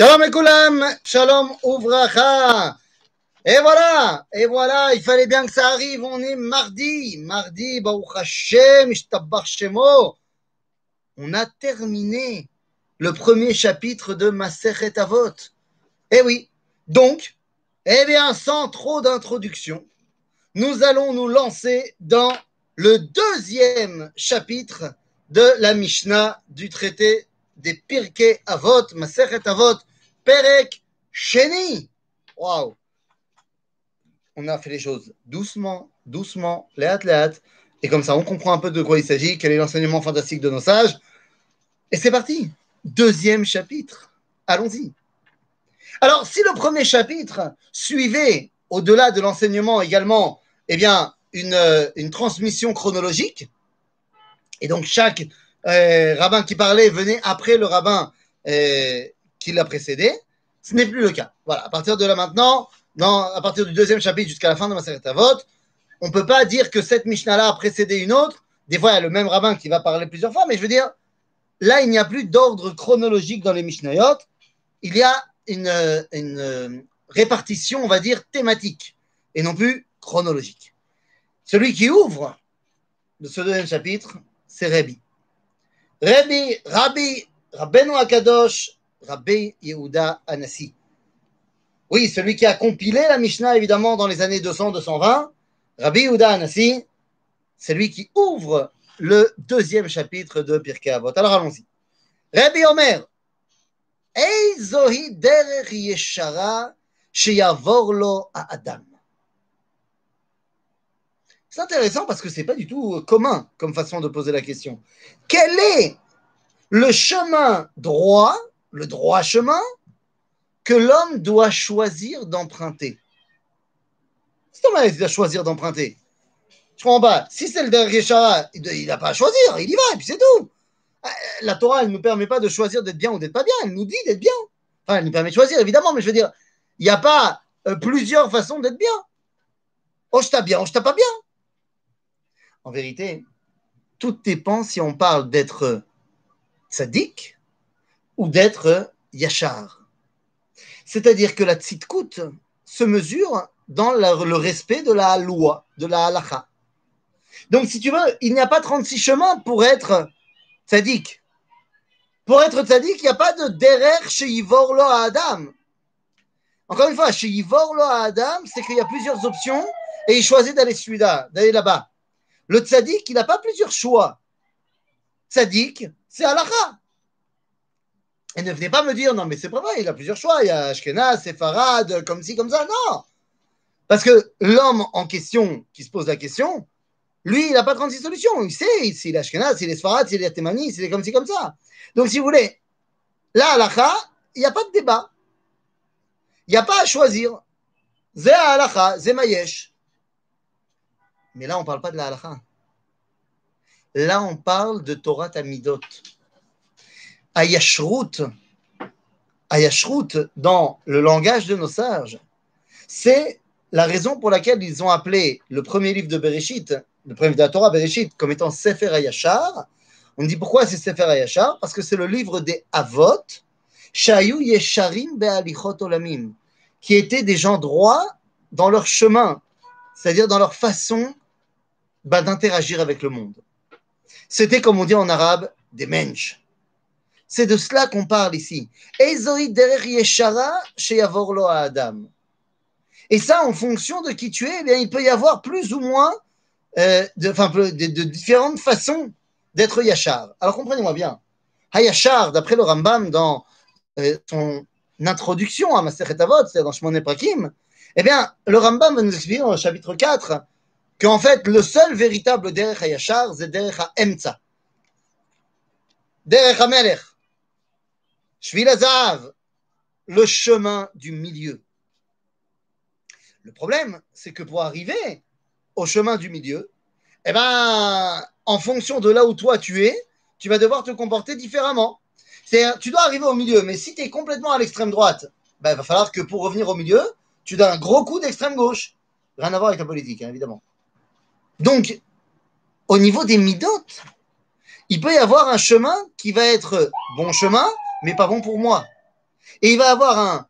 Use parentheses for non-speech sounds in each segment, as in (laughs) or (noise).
Shalom Ekoulam, Shalom Ouvracha. Et voilà, et voilà, il fallait bien que ça arrive. On est mardi, mardi, Baruch Hashem, Shemo. On a terminé le premier chapitre de Masechet Avot. Eh oui, donc, eh bien, sans trop d'introduction, nous allons nous lancer dans le deuxième chapitre de la Mishnah du traité des Pirkei Avot, Masechet Avot, Perek Sheni. Waouh! On a fait les choses doucement, doucement, léat, léat. Et comme ça, on comprend un peu de quoi il s'agit, quel est l'enseignement fantastique de nos sages. Et c'est parti. Deuxième chapitre. Allons-y. Alors, si le premier chapitre suivait, au-delà de l'enseignement également, eh bien, une, une transmission chronologique, et donc chaque euh, rabbin qui parlait venait après le rabbin euh, qui l'a précédé, ce n'est plus le cas. Voilà, à partir de là maintenant, dans, à partir du deuxième chapitre jusqu'à la fin de Maseret Avot, on ne peut pas dire que cette Mishnah-là a précédé une autre. Des fois, il y a le même rabbin qui va parler plusieurs fois, mais je veux dire, là, il n'y a plus d'ordre chronologique dans les Mishnayot. Il y a une, une répartition, on va dire, thématique, et non plus chronologique. Celui qui ouvre de ce deuxième chapitre, c'est Rabbi. Rabbi, Rabbi, Rabbeinu Akadosh, Rabbi Yehuda Anassi. Oui, celui qui a compilé la Mishnah, évidemment, dans les années 200-220, Rabbi Yehuda Anassi, c'est lui qui ouvre le deuxième chapitre de Pirkei Avot. Alors allons-y. Rabbi Omer, Eizohi derech yeshara sheyavor lo Adam. C'est intéressant parce que ce n'est pas du tout commun comme façon de poser la question. Quel est le chemin droit, le droit chemin, que l'homme doit choisir d'emprunter C'est comment il doit choisir d'emprunter Je comprends pas. Si c'est le dernier Shara, il n'a pas à choisir, il y va et puis c'est tout. La Torah, elle ne nous permet pas de choisir d'être bien ou d'être pas bien, elle nous dit d'être bien. Enfin, elle nous permet de choisir, évidemment, mais je veux dire, il n'y a pas euh, plusieurs façons d'être bien. Oh, je t'ai bien, oh, je t'ai pas bien. En vérité, tout dépend si on parle d'être tzaddik ou d'être yachar. C'est-à-dire que la tzidkout se mesure dans le respect de la loi, de la halacha. Donc, si tu veux, il n'y a pas 36 chemins pour être tzaddik. Pour être tzaddik, il n'y a pas de derer chez Yivor lo Adam. Encore une fois, chez Yivor lo Adam, c'est qu'il y a plusieurs options et il choisit d'aller celui-là, d'aller là-bas. Le tzaddik, il n'a pas plusieurs choix. Tzaddik, c'est halakha. Et ne venez pas me dire, non, mais c'est pas vrai, il a plusieurs choix. Il y a Ashkenaz, Sefarad, comme ci, comme ça. Non. Parce que l'homme en question, qui se pose la question, lui, il n'a pas 36 solutions. Il sait s'il est Ashkenaz, s'il est Sefarad, s'il est Temani, s'il est comme ci, comme ça. Donc, si vous voulez, là, halakha, il n'y a pas de débat. Il n'y a pas à choisir. Zé halakha, zé mayesh. Mais là, on ne parle pas de la. Là, on parle de Torah Tamidot. Ayashrut, Ayashrut, dans le langage de nos sages, c'est la raison pour laquelle ils ont appelé le premier livre de Bereshit, le premier de la Torah Bereshit, comme étant Sefer Ayashar. On dit pourquoi c'est Sefer Ayashar? Parce que c'est le livre des Avot, Shayu Yesharim Be'alichot Olamim, qui étaient des gens droits dans leur chemin, c'est-à-dire dans leur façon bah, d'interagir avec le monde. C'était, comme on dit en arabe, des mensch. C'est de cela qu'on parle ici. Et ça, en fonction de qui tu es, eh bien, il peut y avoir plus ou moins euh, de, de, différentes façons d'être yachar. Alors comprenez-moi bien. Hayachar, d'après le Rambam, dans euh, son introduction à Masechet Avot, c'est-à-dire dans Shmoné Prakim, eh bien, le Rambam va nous expliquer dans le chapitre 4 qu'en fait, le seul véritable Derech HaYashar, c'est Derech HaEmtza. Derech HaMelech. Shvil HaZahav, le chemin du milieu. Le problème, c'est que pour arriver au chemin du milieu, eh ben, en fonction de là où toi tu es, tu vas devoir te comporter différemment. C'est, tu dois arriver au milieu, mais si tu es complètement à l'extrême droite, ben, il va falloir que pour revenir au milieu, tu donnes un gros coup d'extrême gauche. Rien à voir avec la politique, hein, évidemment. Donc, au niveau des midot, il peut y avoir un chemin qui va être bon chemin, mais pas bon pour moi. Et il va avoir un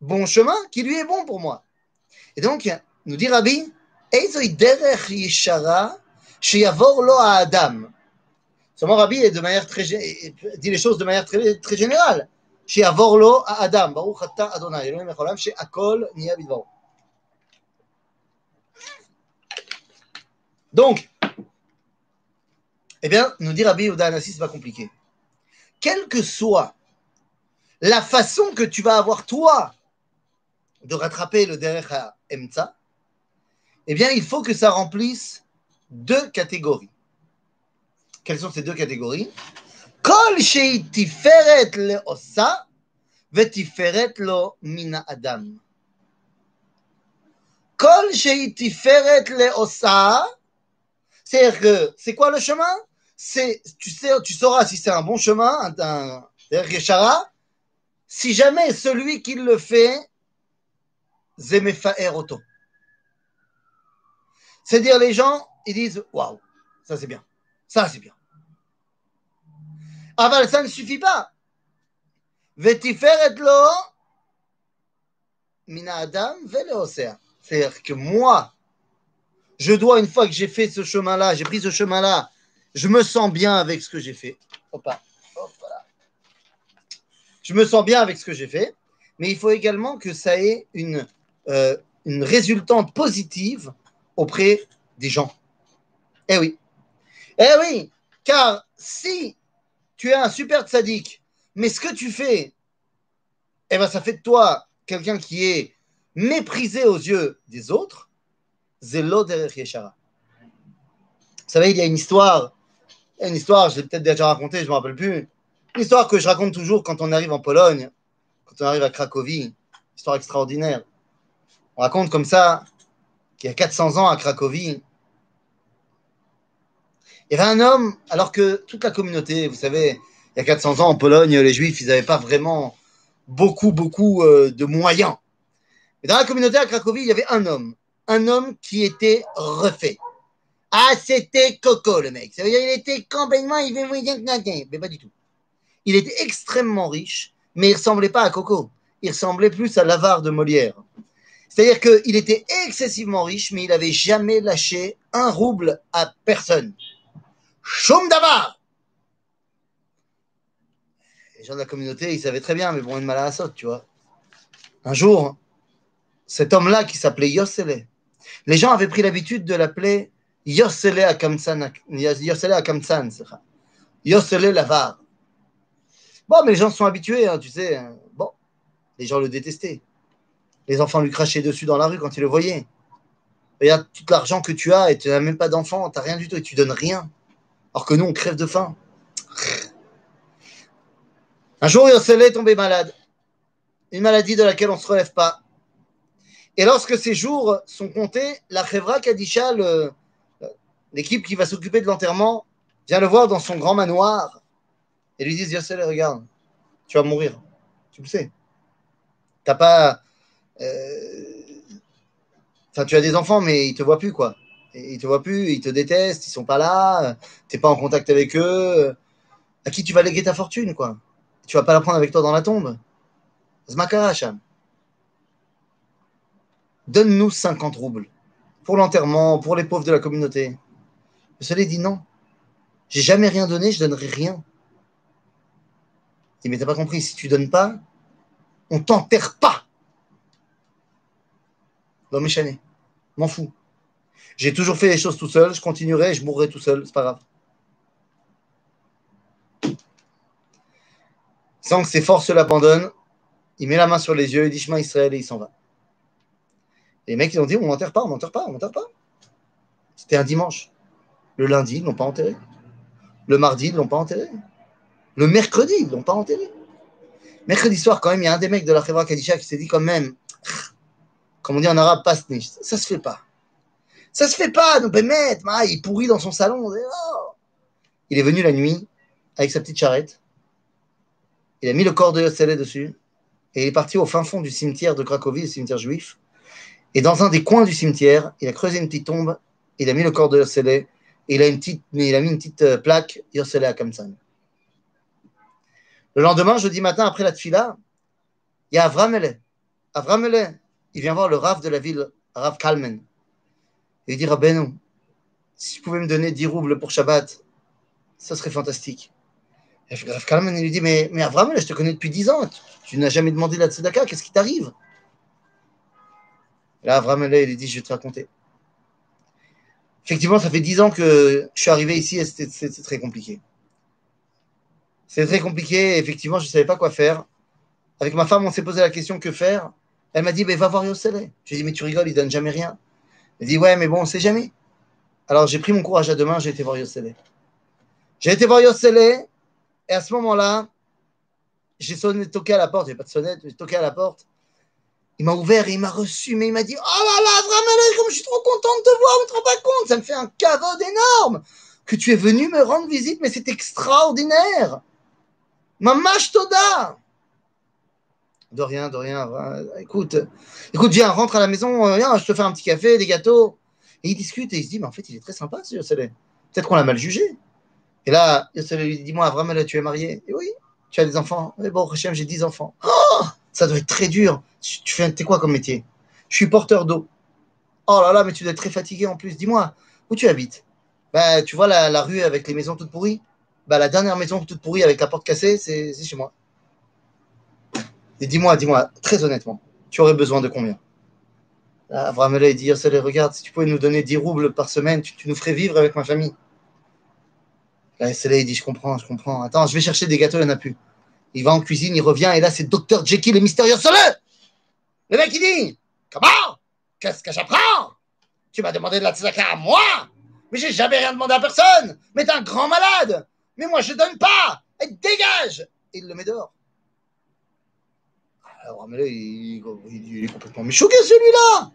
bon chemin qui lui est bon pour moi. Et donc, nous dit Rabbi. Seulement Rabbi est de manière très, dit les choses de manière très, très générale. Donc, eh bien, nous dit Rabbi Anassi, c'est pas compliqué. Quelle que soit la façon que tu vas avoir, toi, de rattraper le à Emtsa, eh bien, il faut que ça remplisse deux catégories. Quelles sont ces deux catégories? Kol tiferet le osa, vetiferet lo mina adam. Kol tiferet le osa, c'est-à-dire que, c'est quoi le chemin? C'est, tu sauras si c'est un bon chemin, un, un si jamais celui qui le fait, Zemefaer. C'est-à-dire les gens, ils disent, waouh, ça c'est bien, ça c'est bien. Aval, ça ne suffit pas. Vetiferet lo, mina adam, C'est-à-dire que moi, je dois, une fois que j'ai fait ce chemin-là, j'ai pris ce chemin-là, je me sens bien avec ce que j'ai fait. Je me sens bien avec ce que j'ai fait, mais il faut également que ça ait une, euh, une résultante positive auprès des gens. Eh oui. Eh oui, car si tu es un super tzaddik, mais ce que tu fais, eh ben ça fait de toi quelqu'un qui est méprisé aux yeux des autres, Zelo Yeshara. Vous savez, il y a une histoire, une histoire, je l'ai peut-être déjà racontée, je ne me rappelle plus. Une histoire que je raconte toujours quand on arrive en Pologne, quand on arrive à Cracovie. Histoire extraordinaire. On raconte comme ça qu'il y a 400 ans à Cracovie, il y avait un homme, alors que toute la communauté, vous savez, il y a 400 ans en Pologne, les Juifs, ils n'avaient pas vraiment beaucoup, beaucoup euh, de moyens. Mais dans la communauté à Cracovie, il y avait un homme un homme qui était refait. Ah, c'était Coco, le mec. Ça veut dire qu'il était complètement, il fait mais pas du tout. Il était extrêmement riche, mais il ressemblait pas à Coco. Il ressemblait plus à l'avare de Molière. C'est-à-dire qu'il était excessivement riche, mais il n'avait jamais lâché un rouble à personne. Choum d'avar Les gens de la communauté, ils savaient très bien, mais bon, une mal à la tu vois. Un jour, cet homme-là qui s'appelait Yossele, les gens avaient pris l'habitude de l'appeler Yossele Akamtsan, Yossele Akamtsan, Yossele Lavar. Bon, mais les gens sont habitués, hein, tu sais. Hein. Bon, les gens le détestaient. Les enfants lui crachaient dessus dans la rue quand ils le voyaient. Regarde tout l'argent que tu as et tu n'as même pas d'enfant, tu n'as rien du tout et tu donnes rien. Alors que nous, on crève de faim. Un jour, Yossele est tombé malade. Une maladie de laquelle on ne se relève pas. Et lorsque ces jours sont comptés, la Chevra Kadisha, l'équipe qui va s'occuper de l'enterrement, vient le voir dans son grand manoir et lui dit Yassel, regarde, tu vas mourir. Tu le sais. T'as pas. Euh, enfin, tu as des enfants, mais ils te voient plus, quoi. Ils te voient plus, ils te détestent, ils sont pas là, t'es pas en contact avec eux. À qui tu vas léguer ta fortune, quoi? Tu vas pas la prendre avec toi dans la tombe? Zmakara, Hacham donne-nous 50 roubles pour l'enterrement, pour les pauvres de la communauté. Le soleil dit non. J'ai jamais rien donné, je donnerai rien. Il dit, mais t'as pas compris, si tu donnes pas, on t'enterre pas. L'homme est M'en fous. J'ai toujours fait les choses tout seul, je continuerai, je mourrai tout seul, c'est pas grave. Sans que ses forces l'abandonnent, il met la main sur les yeux, il dit chemin Israël et il s'en va. Les mecs, ils ont dit, on n'enterre pas, on n'enterre pas, on n'enterre pas. C'était un dimanche. Le lundi, ils ne l'ont pas enterré. Le mardi, ils ne l'ont pas enterré. Le mercredi, ils ne l'ont pas enterré. Mercredi soir, quand même, il y a un des mecs de la Khevra Kadisha qui s'est dit quand même, comme on dit en arabe, pas Ça se fait pas. Ça se fait pas, nous mettre, il pourrit dans son salon. Oh. Il est venu la nuit avec sa petite charrette. Il a mis le corps de Yossele dessus et il est parti au fin fond du cimetière de Cracovie, le cimetière juif. Et dans un des coins du cimetière, il a creusé une petite tombe, il a mis le corps de Yossele, et il a, une petite, il a mis une petite euh, plaque Yossele Akamsan. Le lendemain, jeudi matin, après la tfila, il y a Avramele. Avramele, il vient voir le Rav de la ville, Rav Kalmen. Et il dit Rabbeinu, si vous pouvez me donner 10 roubles pour Shabbat, ça serait fantastique. Et Rav Kalman, il lui dit Mais, mais Avram, je te connais depuis 10 ans, tu, n'as jamais demandé la tzedaka, qu'est-ce qui t'arrive? Là, Avram, il lui dit Je vais te raconter. Effectivement, ça fait 10 ans que je suis arrivé ici et c'était très compliqué. C'est très compliqué, effectivement, je ne savais pas quoi faire. Avec ma femme, on s'est posé la question que faire? Elle m'a dit, va voir Yossele. J'ai dit, mais tu rigoles, il donne jamais rien. Elle dit, ouais, mais bon, on ne sait jamais. Alors j'ai pris mon courage à deux mains, j'ai été voir Yossele. J'ai été voir Yossele, et à ce moment-là, j'ai sonné, toqué à la porte, j'ai pas de sonnette, j'ai toqué à la porte. Il m'a ouvert et il m'a reçu, mais il m'a dit Oh là là, vraiment, comme je suis trop content de te voir, mais tu te rends pas compte, ça me fait un cadeau énorme que tu es venu me rendre visite, mais c'est extraordinaire. Mamash Toda De rien, de rien. Écoute, écoute, viens, rentre à la maison, euh, viens, je te fais un petit café, des gâteaux. Et il discute et il se dit, mais en fait, il est très sympa, ce Yossele. Peut-être qu'on l'a mal jugé. Et là, Yossele lui dit, dis-moi, vraiment, là, tu es marié? Et oui, tu as des enfants Mais bon, Hachem, j'ai 10 enfants. Oh, ça doit être très dur. Tu fais, t'es quoi comme métier? Je suis porteur d'eau. Oh là là, mais tu dois être très fatigué en plus. Dis-moi, où tu habites? Bah, Tu vois la, rue avec les maisons toutes pourries? Bah, La dernière maison toute pourrie avec la porte cassée, c'est chez moi. Et dis-moi, dis-moi, très honnêtement, tu aurais besoin de combien? Abraham il dit Yossele, regarde, si tu pouvais nous donner 10 roubles par semaine, tu, nous ferais vivre avec ma famille. Là, il dit Je comprends, je comprends. Attends, je vais chercher des gâteaux, il n'y en a plus. Il va en cuisine, il revient, et là, c'est Dr. Jekyll, le mystérieux Yossele Le mec, il dit Comment? Qu'est-ce que j'apprends? Tu m'as demandé de la tzedaka à moi Mais j'ai jamais rien demandé à personne Mais t'es un grand malade Mais moi, je donne pas dégage Et il le met dehors. Alors, mais il, est complètement méchougué, celui-là.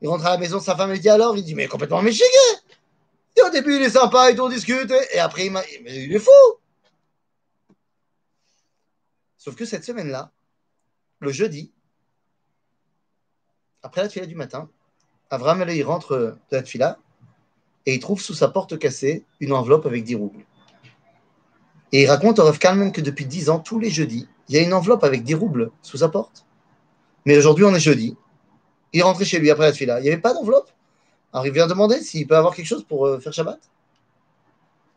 Il rentre à la maison, sa femme lui dit alors, il dit, mais complètement méchougué. Et au début, il est sympa et on discute, et après, il, mais il est fou. Sauf que cette semaine-là, le jeudi, après la fila du matin, Avram, il rentre de la fila et il trouve sous sa porte cassée une enveloppe avec 10 roubles. Et il raconte au Rav Kalman que depuis 10 ans, tous les jeudis, il y a une enveloppe avec 10 roubles sous sa porte. Mais aujourd'hui, on est jeudi. Il est rentré chez lui après la fila. Il n'y avait pas d'enveloppe? Alors il vient demander s'il peut avoir quelque chose pour euh, faire Shabbat.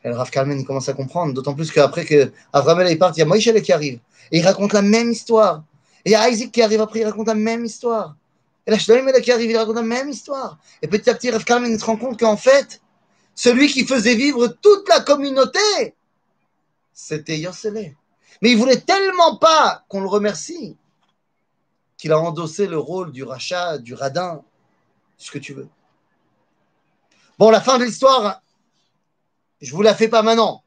Et le Rav Kalman, commence à comprendre. D'autant plus qu'après que Avram il part, il y a Moïse qui arrive. Et il raconte la même histoire. Et il y a Isaac qui arrive après, il raconte la même histoire. Et là, Shlomo qui arrive, il raconte la même histoire. Et petit à petit, Rav Kalman, se rend compte qu'en fait, celui qui faisait vivre toute la communauté, c'était Yossele. Mais il voulait tellement pas qu'on le remercie qu'il a endossé le rôle du rachat, du radin, ce que tu veux. Bon, la fin de l'histoire, je vous la fais pas maintenant.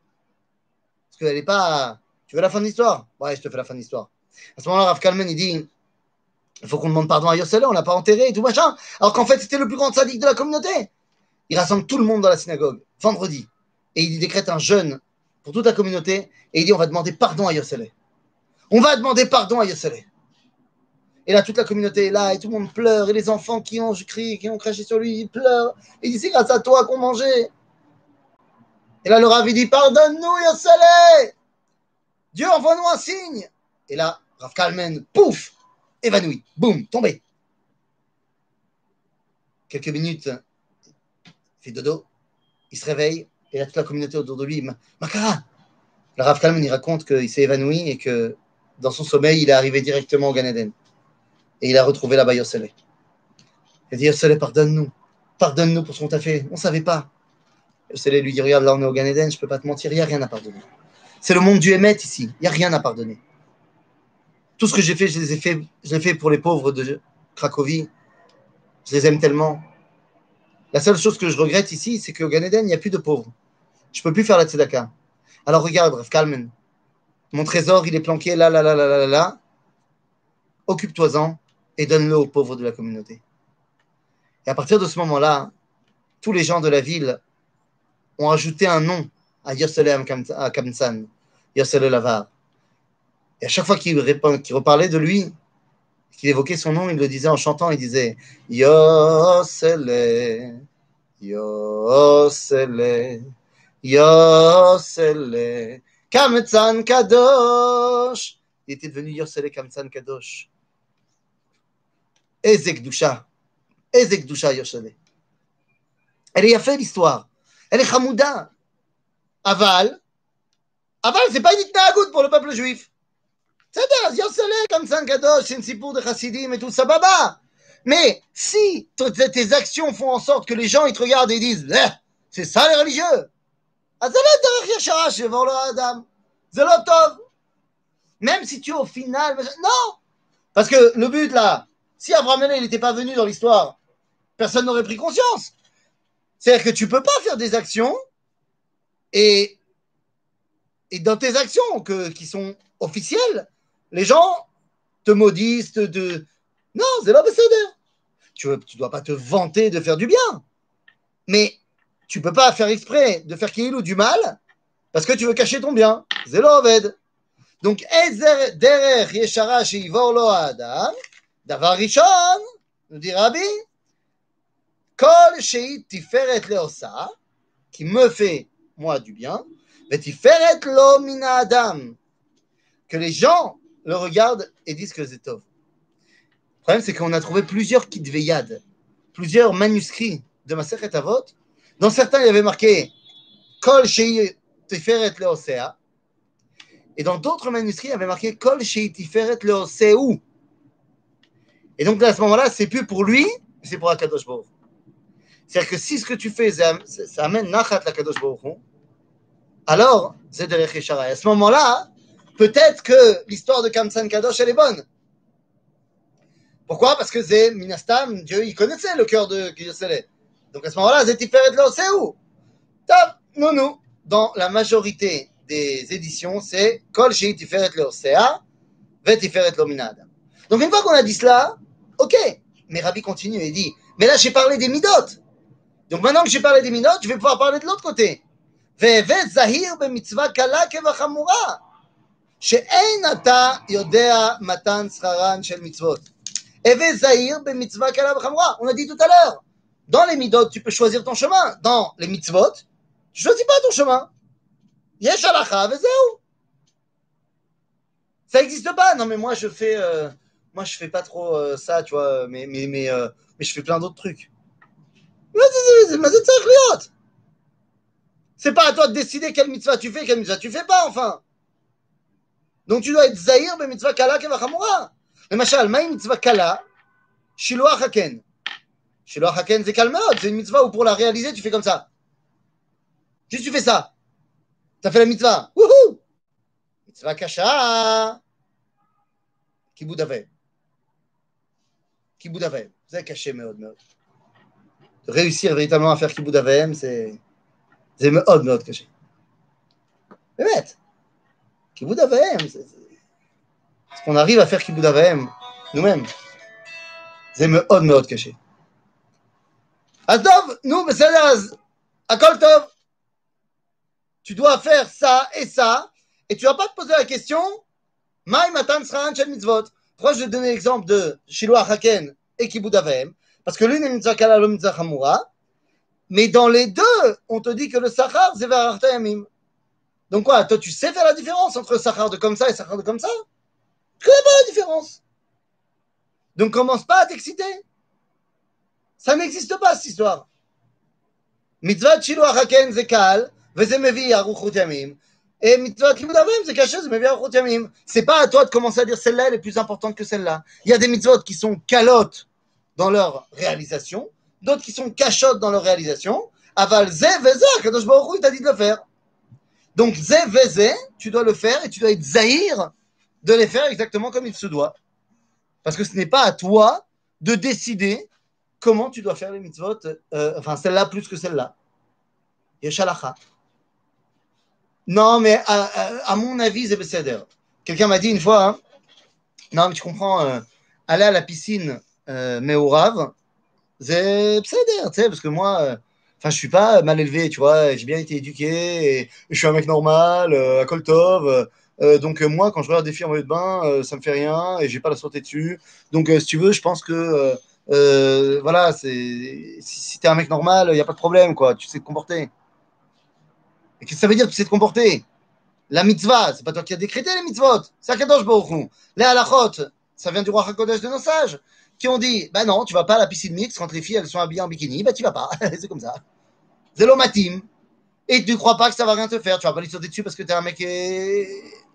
Parce qu'elle n'est pas. Tu veux la fin de l'histoire? Ouais, je te fais la fin de l'histoire. À ce moment-là, Rav Kalmen, il dit il faut qu'on demande pardon à Yossele, on l'a pas enterré et tout machin. Alors qu'en fait, c'était le plus grand sadique de la communauté. Il rassemble tout le monde dans la synagogue, vendredi. Et il décrète un jeûne pour toute la communauté et il dit on va demander pardon à Yossele. On va demander pardon à Yossele. Et là, toute la communauté est là et tout le monde pleure et les enfants qui ont crié, qui ont craché sur lui, ils pleurent. Et il dit c'est grâce à toi qu'on mangeait. Et là, le Rav dit pardonne-nous Yossele. Dieu envoie-nous un signe. Et là, Rav Kalmen, pouf, évanoui, boum, tombé. Quelques minutes, il fait dodo, il se réveille, et toute la communauté autour de lui, Makara Le Rav Kalman, il raconte qu'il s'est évanoui et que dans son sommeil, il est arrivé directement au Gan Eden. Et il a retrouvé la bas Yossele. Il a dit Yossele, pardonne-nous. Pardonne-nous pour ce qu'on t'a fait. On ne savait pas. Yossele lui dit Regarde, là, on est au Gan Eden, je ne peux pas te mentir, il n'y a rien à pardonner. C'est le monde du Hémet ici. Il n'y a rien à pardonner. Tout ce que j'ai fait, je l'ai fait pour les pauvres de Cracovie. Je les aime tellement. La seule chose que je regrette ici, c'est qu'au Gan Eden, il n'y a plus de pauvres. Je peux plus faire la tzedaka. Alors regarde, Rav Kalmen. Mon trésor, il est planqué là, là, là, là, là, là. Occupe-toi-en et donne-le aux pauvres de la communauté. Et à partir de ce moment-là, tous les gens de la ville ont ajouté un nom à Yoselem Kamsan, Yossele Lavar. Et à chaque fois qu'il reparlait de lui, qu'il évoquait son nom, il le disait en chantant, il disait Yossele, Yossele. Yosele Kamtsan Kadosh. Il était devenu Yosele Kamtsan Kadosh. Ezek Dusha. Ezek Dusha Yoshale. Elle est fait l'histoire. Elle est Hamouda. Aval. Aval, c'est pas une goutte pour le peuple juif. Comme San Kadosh, c'est une sipour de Chassidim et tout ça, baba. Mais si tes actions font en sorte que les gens ils te regardent et disent eh, c'est ça les religieux, même si tu es au final, non, parce que le but là, si Abraham il n'était pas venu dans l'histoire, personne n'aurait pris conscience. C'est-à-dire que tu peux pas faire des actions et, et dans tes actions que, qui sont officielles, les gens te maudissent, te, non, c'est pas Tu ne tu dois pas te vanter de faire du bien. Mais tu peux pas faire exprès de faire ou du mal parce que tu veux cacher ton bien. Zélo oved. Donc, Ezer derer yeshara lo adam, davar rishon, nous dit Rabbi, kol shei tiferet leosa, qui me fait, moi, du bien, mais tiferet lo mina adam, que les gens le regardent et disent que c'est tov. Le problème, c'est qu'on a trouvé plusieurs kitveyad, plusieurs manuscrits de Masechet Avot. Dans certains, il y avait marqué Kol Shei Tiferet Leosea. Et dans d'autres manuscrits, il y avait marqué Kol Shei Tiferet Leoseu. Et donc, à ce moment-là, c'est plus pour lui, c'est pour Akadosh Baruch. C'est-à-dire que si ce que tu fais, ça, amène Nachat l'Akadosh Baruch, alors, c'est de. À ce moment-là, peut-être que l'histoire de Kamsan Kadosh, elle est bonne. Pourquoi? Parce que c'est Minastam, Dieu, il connaissait le cœur de Kiyosele. Donc à ce moment-là, c'est Tiferet Lo, c'est où Non, non. Dans la majorité des éditions, c'est Kol Shei Tiferet Lo Sea, Ve Tiferet Lo Minadam. Donc une fois qu'on a dit cela, ok. Mais Rabbi continue et dit, mais là j'ai parlé des midot. Donc maintenant que j'ai parlé des midot, je vais pouvoir parler de l'autre côté. והבאת זהיר במצווה קלה כבחמורה, שאין אתה יודע מתן שכרן של מצוות. On a dit tout à l'heure, Dans les midot, tu peux choisir ton chemin. Dans les mitzvot, tu choisis pas ton chemin. Yesh Ça n'existe pas. Non, mais moi, je fais. Euh, moi, je fais pas trop euh, ça, tu vois. Euh, mais, mais, mais, mais je fais plein d'autres trucs. C'est pas à toi de décider quelle mitzvah tu fais, quelle mitzvah tu fais pas, enfin. Donc tu dois être zahir, mais mitzvah kala kevachamura. Mais machal, maï mitzvah kala, shiloach haken. הקן זה קל מאוד, c'est une mitzvah où pour la réaliser, tu fais comme ça. Juste tu fais ça. Tu as fait la mitzvah. Wouhou מצווה קשה. כיבוד אב. כיבוד אב. זה קשה מאוד מאוד. réussir véritablement à faire כיבוד אביהם, זה, זה מאוד מאוד קשה. באמת. כיבוד אביהם, זה, זה, qu'on arrive à faire Kibbutz Avahem nous-mêmes. C'est מאוד מאוד קשה. Ah Tov, nous, Akol ah, Tov, tu dois faire ça et ça, et tu ne vas pas te poser la question, Maï Matan Shel Mitzvot. Je vais donner l'exemple de Shiloh Haken et Kibud Avem Parce que l'une est Mitzvah Kala, l'autre Mitzvah Hamura. Mais dans les deux, on te dit que le Sahar, c'est Donc quoi, toi, tu sais faire la différence entre Sahar de comme ça et Sahar de comme ça? Tu connais pas la différence? Donc commence pas à t'exciter. Ça n'existe pas cette histoire. Mitzvah shiloh haken zekal, veze mevi aruchot yamim. Et mitzvah kibud avim c'est caché, c'est mevi aruchot yamim. C'est pas à toi de commencer à dire celle-là elle est plus importante que celle-là. Il y a des mitzvot qui sont calottes dans leur réalisation, d'autres qui sont cachottes dans leur réalisation. Aval ze veze, Kadosh il t'a dit de le faire. Donc ze veze, tu dois le faire et tu dois être zahir de les faire exactement comme il se doit. Parce que ce n'est pas à toi de décider comment tu dois faire les mitzvot, euh, enfin celle-là plus que celle-là. Yeshalacha. Non, mais à, mon avis, c'est. Quelqu'un m'a dit une fois, hein, non, mais tu comprends, euh, aller à la piscine euh, Meorav, c'est Besséder, tu sais, parce que moi, enfin, je suis pas mal élevé, tu vois, j'ai bien été éduqué, je suis un mec normal, à Koltov donc moi, quand je regarde des filles en maillot de bain, euh, ça me fait rien et j'ai pas la sauter dessus. Donc si tu veux, je pense que voilà, c'est si, tu es un mec normal, il n'y a pas de problème, quoi. Tu sais te comporter. Et qu'est-ce que ça veut dire, tu sais te comporter? La mitzvah, c'est pas toi qui as décrété les mitzvot. C'est Akadosh Baruch Les halachot, ça vient du roi HaKodesh de nos sages. qui ont dit Bah non, tu vas pas à la piscine mixte quand les filles elles sont habillées en bikini, bah tu vas pas. (laughs) c'est comme ça. C'est l'omatim. Et tu crois pas que ça va rien te faire. Tu vas pas lui sauter dessus parce que tu es un mec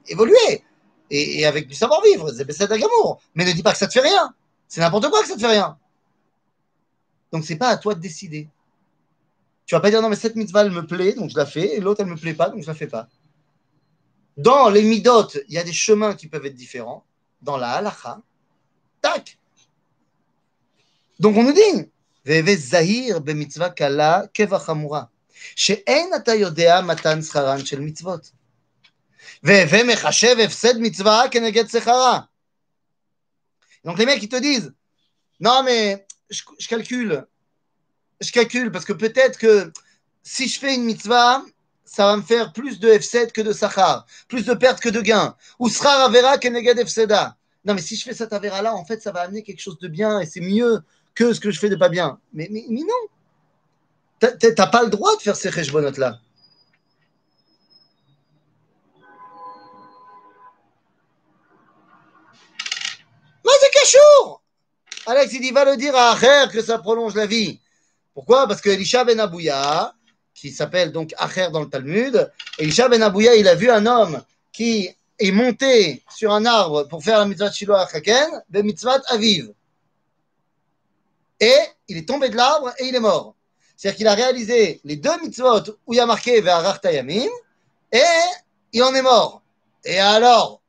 évolué et, avec du savoir-vivre. C'est d'amour. Mais ne dis pas que ça te fait rien. C'est n'importe quoi que ça te fait rien. Donc c'est pas à toi de décider. Tu vas pas dire non mais cette mitzvah elle me plaît donc je la fais et l'autre elle me plaît pas donc je la fais pas. Dans les midot, il y a des chemins qui peuvent être différents. Dans la halacha, tac. Donc on nous dit והווה זהיר במצווה קלה כבחמורה, שאין אתה יודע מתן שכרן של מצוות. והווה מחשב הפסד מצווה כנגד שכרה. Donc les mecs, ils te disent, non mais je, calcule, je calcule parce que peut-être que si je fais une mitzvah, ça va me faire plus de F7 que de Sachar, plus de pertes que de gains. Ou Srar Avera Keneged F7A. Non, mais si je fais cette Avera-là, en fait, ça va amener quelque chose de bien et c'est mieux que ce que je fais de pas bien. Mais, mais, mais non. T'as pas le droit de faire ces cheshbonot-là. Mais Alex, il dit, va le dire à Acher que ça prolonge la vie. Pourquoi? Parce que Elisha ben Abouya, qui s'appelle donc Acher dans le Talmud, Elisha ben Abouya, il a vu un homme qui est monté sur un arbre pour faire la mitzvah Shiloh Achaken, de mitzvah Aviv. Et il est tombé de l'arbre et il est mort. C'est-à-dire qu'il a réalisé les deux mitzvot où il y a marqué Ve'arar Tayamim et il en est mort. Et alors,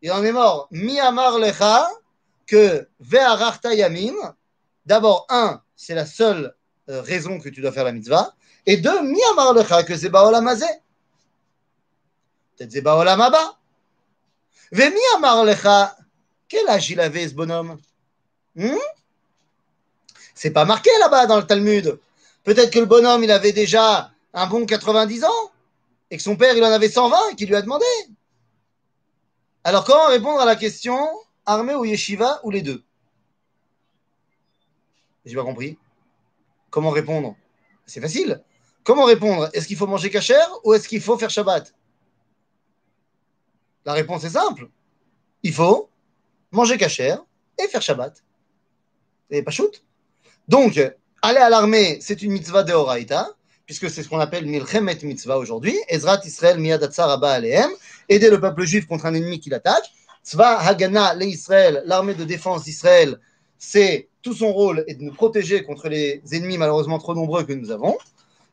il en est mort. Mi amar lecha que Ve'arar Tayamim, d'abord, un, c'est la seule euh, raison que tu dois faire la mitzvah. Et deux, mi amar lecha que c'est Baolam Azeh. Peut-être c'est Baolam Abba. Ve'mi amar lecha, quel âge il avait ce bonhomme? Hmm? C'est pas marqué là-bas dans le Talmud. Peut-être que le bonhomme, il avait déjà un bon 90 ans et que son père, il en avait 120 et qu'il lui a demandé. Alors, comment répondre à la question? Armée ou yeshiva ou les deux? J'ai pas compris. Comment répondre? C'est facile. Comment répondre? Est-ce qu'il faut manger kasher ou est-ce qu'il faut faire Shabbat? La réponse est simple. Il faut manger kasher et faire Shabbat. Et pas shoot donc, aller à l'armée, c'est une mitzvah de Horaïta, puisque c'est ce qu'on appelle Milchemet mitzvah aujourd'hui. Ezrat Israël miyadatzar abba alehem, aider le peuple juif contre un ennemi qui l'attaque. Tzva Hagana le Israël, l'armée de défense d'Israël, c'est tout son rôle est de nous protéger contre les ennemis malheureusement trop nombreux que nous avons.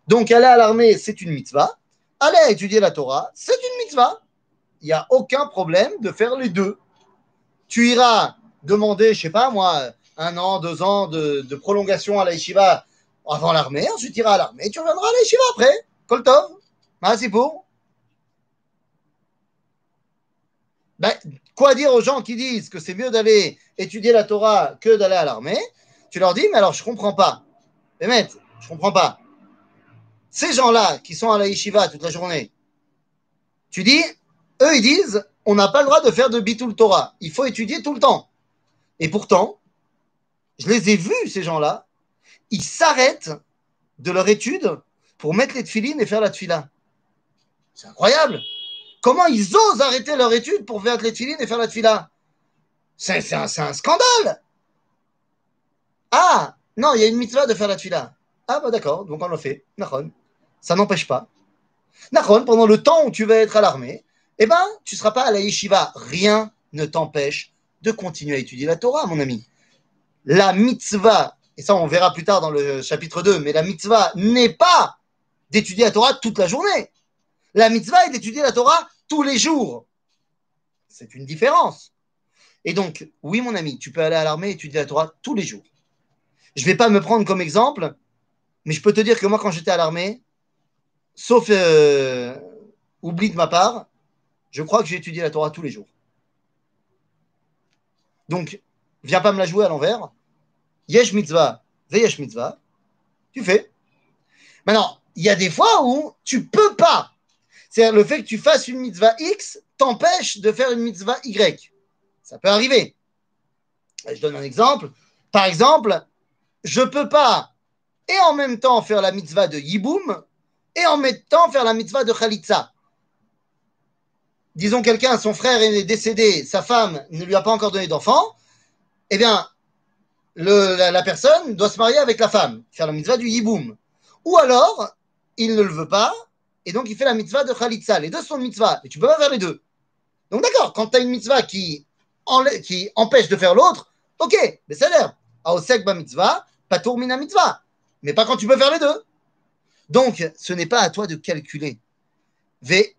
Donc, aller à l'armée, c'est une mitzvah. Aller à étudier la Torah, c'est une mitzvah. Il n'y a aucun problème de faire les deux. Tu iras demander, je sais pas moi, un an, deux ans de, prolongation à la yeshiva avant l'armée, ensuite tu iras à l'armée, tu reviendras à la yeshiva après. Koltov, c'est pour. Ben, quoi dire aux gens qui disent que c'est mieux d'aller étudier la Torah que d'aller à l'armée? Tu leur dis, mais alors je comprends pas. Mais je comprends pas. Ces gens-là qui sont à la yeshiva toute la journée, tu dis, eux ils disent, on n'a pas le droit de faire de bitul Torah. Il faut étudier tout le temps. Et pourtant, je les ai vus, ces gens-là, ils s'arrêtent de leur étude pour mettre les tefilines et faire la tefila. C'est incroyable. Comment ils osent arrêter leur étude pour faire les tefilines et faire la tefila C'est un, scandale. Ah, non, il y a une mitzvah de faire la tefila. Ah, bah d'accord, donc on le fait. Nahon. Ça n'empêche pas. Nahon, pendant le temps où tu vas être à l'armée, eh ben, tu ne seras pas à la yeshiva. Rien ne t'empêche de continuer à étudier la Torah, mon ami la mitzvah, et ça on verra plus tard dans le chapitre 2, mais la mitzvah n'est pas d'étudier la Torah toute la journée. La mitzvah est d'étudier la Torah tous les jours. C'est une différence. Et donc, oui, mon ami, tu peux aller à l'armée et étudier la Torah tous les jours. Je ne vais pas me prendre comme exemple, mais je peux te dire que moi, quand j'étais à l'armée, sauf euh, oubli de ma part, je crois que j'ai étudié la Torah tous les jours. Donc, viens pas me la jouer à l'envers. Yesh mitzvah, veyesh mitzvah, tu fais. Maintenant, il y a des fois où tu peux pas. C'est-à-dire le fait que tu fasses une mitzvah X t'empêche de faire une mitzvah Y. Ça peut arriver. Je donne un exemple. Par exemple, je ne peux pas et en même temps faire la mitzvah de Yiboum et en même temps faire la mitzvah de Khalitza. Disons quelqu'un, son frère est décédé, sa femme ne lui a pas encore donné d'enfant. Eh bien, la, la personne doit se marier avec la femme, faire la mitzvah du yiboum. Ou alors, il ne le veut pas, et donc il fait la mitzvah de Khalitsa. Les deux sont mitzvah, et tu peux pas faire les deux. Donc d'accord, quand tu as une mitzvah qui, enlè- qui empêche de faire l'autre, ok, mais c'est l'air. Aosek ba mitzvah, patour mina mitzvah. Mais pas quand tu peux faire les deux. Donc, ce n'est pas à toi de calculer. Vei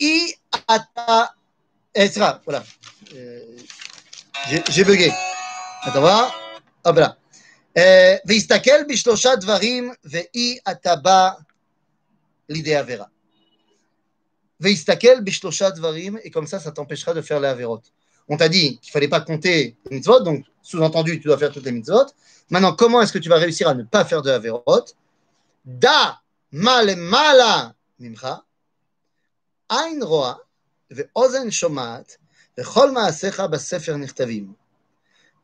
ata. Eh, c'est grave, voilà. Euh, j'ai- J'ai bugué. Attends voir. Hop là. Euh, ויסתכל בשלושה דברים, ואי אתה בא לידי עבירה. Veistakel Beshlosha Dvarim, et comme ça, ça t'empêchera de faire les avérotes. On t'a dit qu'il fallait pas compter les mitzvot, donc sous-entendu, tu dois faire toutes les mitzvot. Maintenant, comment est-ce que tu vas réussir à ne pas faire de avérotes? Da mal mala mimcha, ain roa, veozen shomat, vechol maasecha basefer nichtavim.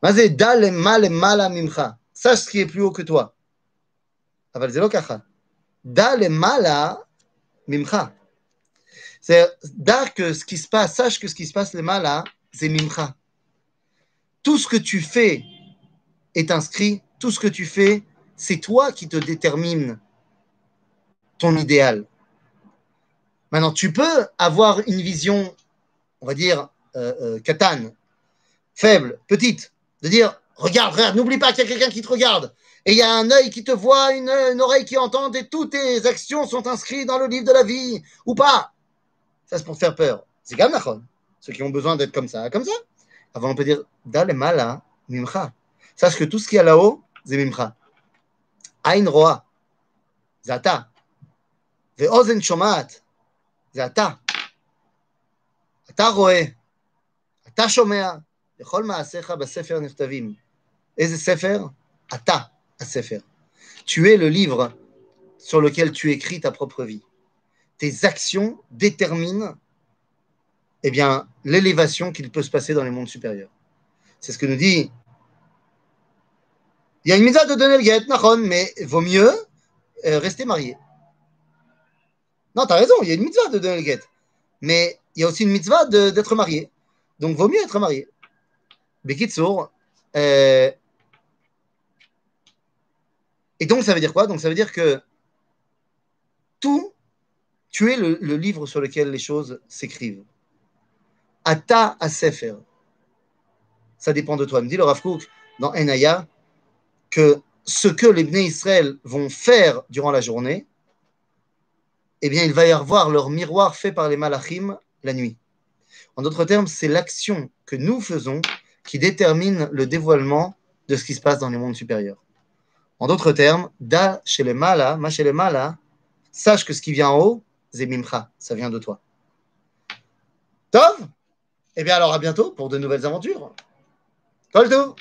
Mazé da le mal mala mimcha. Sache ce qui est plus haut que toi. Aval zelo kacha. Da le mala mimcha. C'est que ce qui se passe, sache que ce qui se passe, les malas, c'est mimcha. Tout ce que tu fais est inscrit, tout ce que tu fais, c'est toi qui te détermine ton idéal. Maintenant, tu peux avoir une vision, on va dire, euh, euh, katane, faible, petite, de dire Regarde, frère, n'oublie pas qu'il y a quelqu'un qui te regarde. Et il y a un œil qui te voit, une, une oreille qui entend, et toutes tes actions sont inscrites dans le livre de la vie, ou pas. Ça, c'est pour te faire peur. C'est comme Nachon. Ceux qui ont besoin d'être comme ça, comme ça. Avant, on peut dire, Dal mala mimcha. Sache que tout ce qu'il y a là-haut, c'est mimcha. Ain roa, zata. Ve'ozen shomat, זה אתה. אתה רואה, אתה שומע, וכל מעשיך בספר נכתבים. איזה ספר? אתה הספר. Tu es le livre sur lequel tu écris ta propre vie. Actions déterminent eh bien, l'élévation qu'il peut se passer dans les mondes supérieurs. C'est ce que nous dit. Il y a une mise de donner le guet, mais vaut mieux euh, rester marié. Non, tu as raison, il y a une mitzvah de donner le guet. Mais il y a aussi une mitzvah d'être marié. Donc, vaut mieux être marié. Bekitsour. Euh... Et donc, ça veut dire quoi? Donc, ça veut dire que tout, tu es le, livre sur lequel les choses s'écrivent. Ata à Sefer. Ça dépend de toi. Me dit le Rav dans Enaya que ce que les Bnei Israël vont faire durant la journée, eh bien, il va y avoir leur miroir fait par les malachim la nuit. En d'autres termes, c'est l'action que nous faisons qui détermine le dévoilement de ce qui se passe dans les mondes supérieurs. En d'autres termes, da chez les mala, ma chez les mala, sache que ce qui vient en haut, c'est mimcha, ça vient de toi. Tov? Eh bien alors à bientôt pour de nouvelles aventures. Tov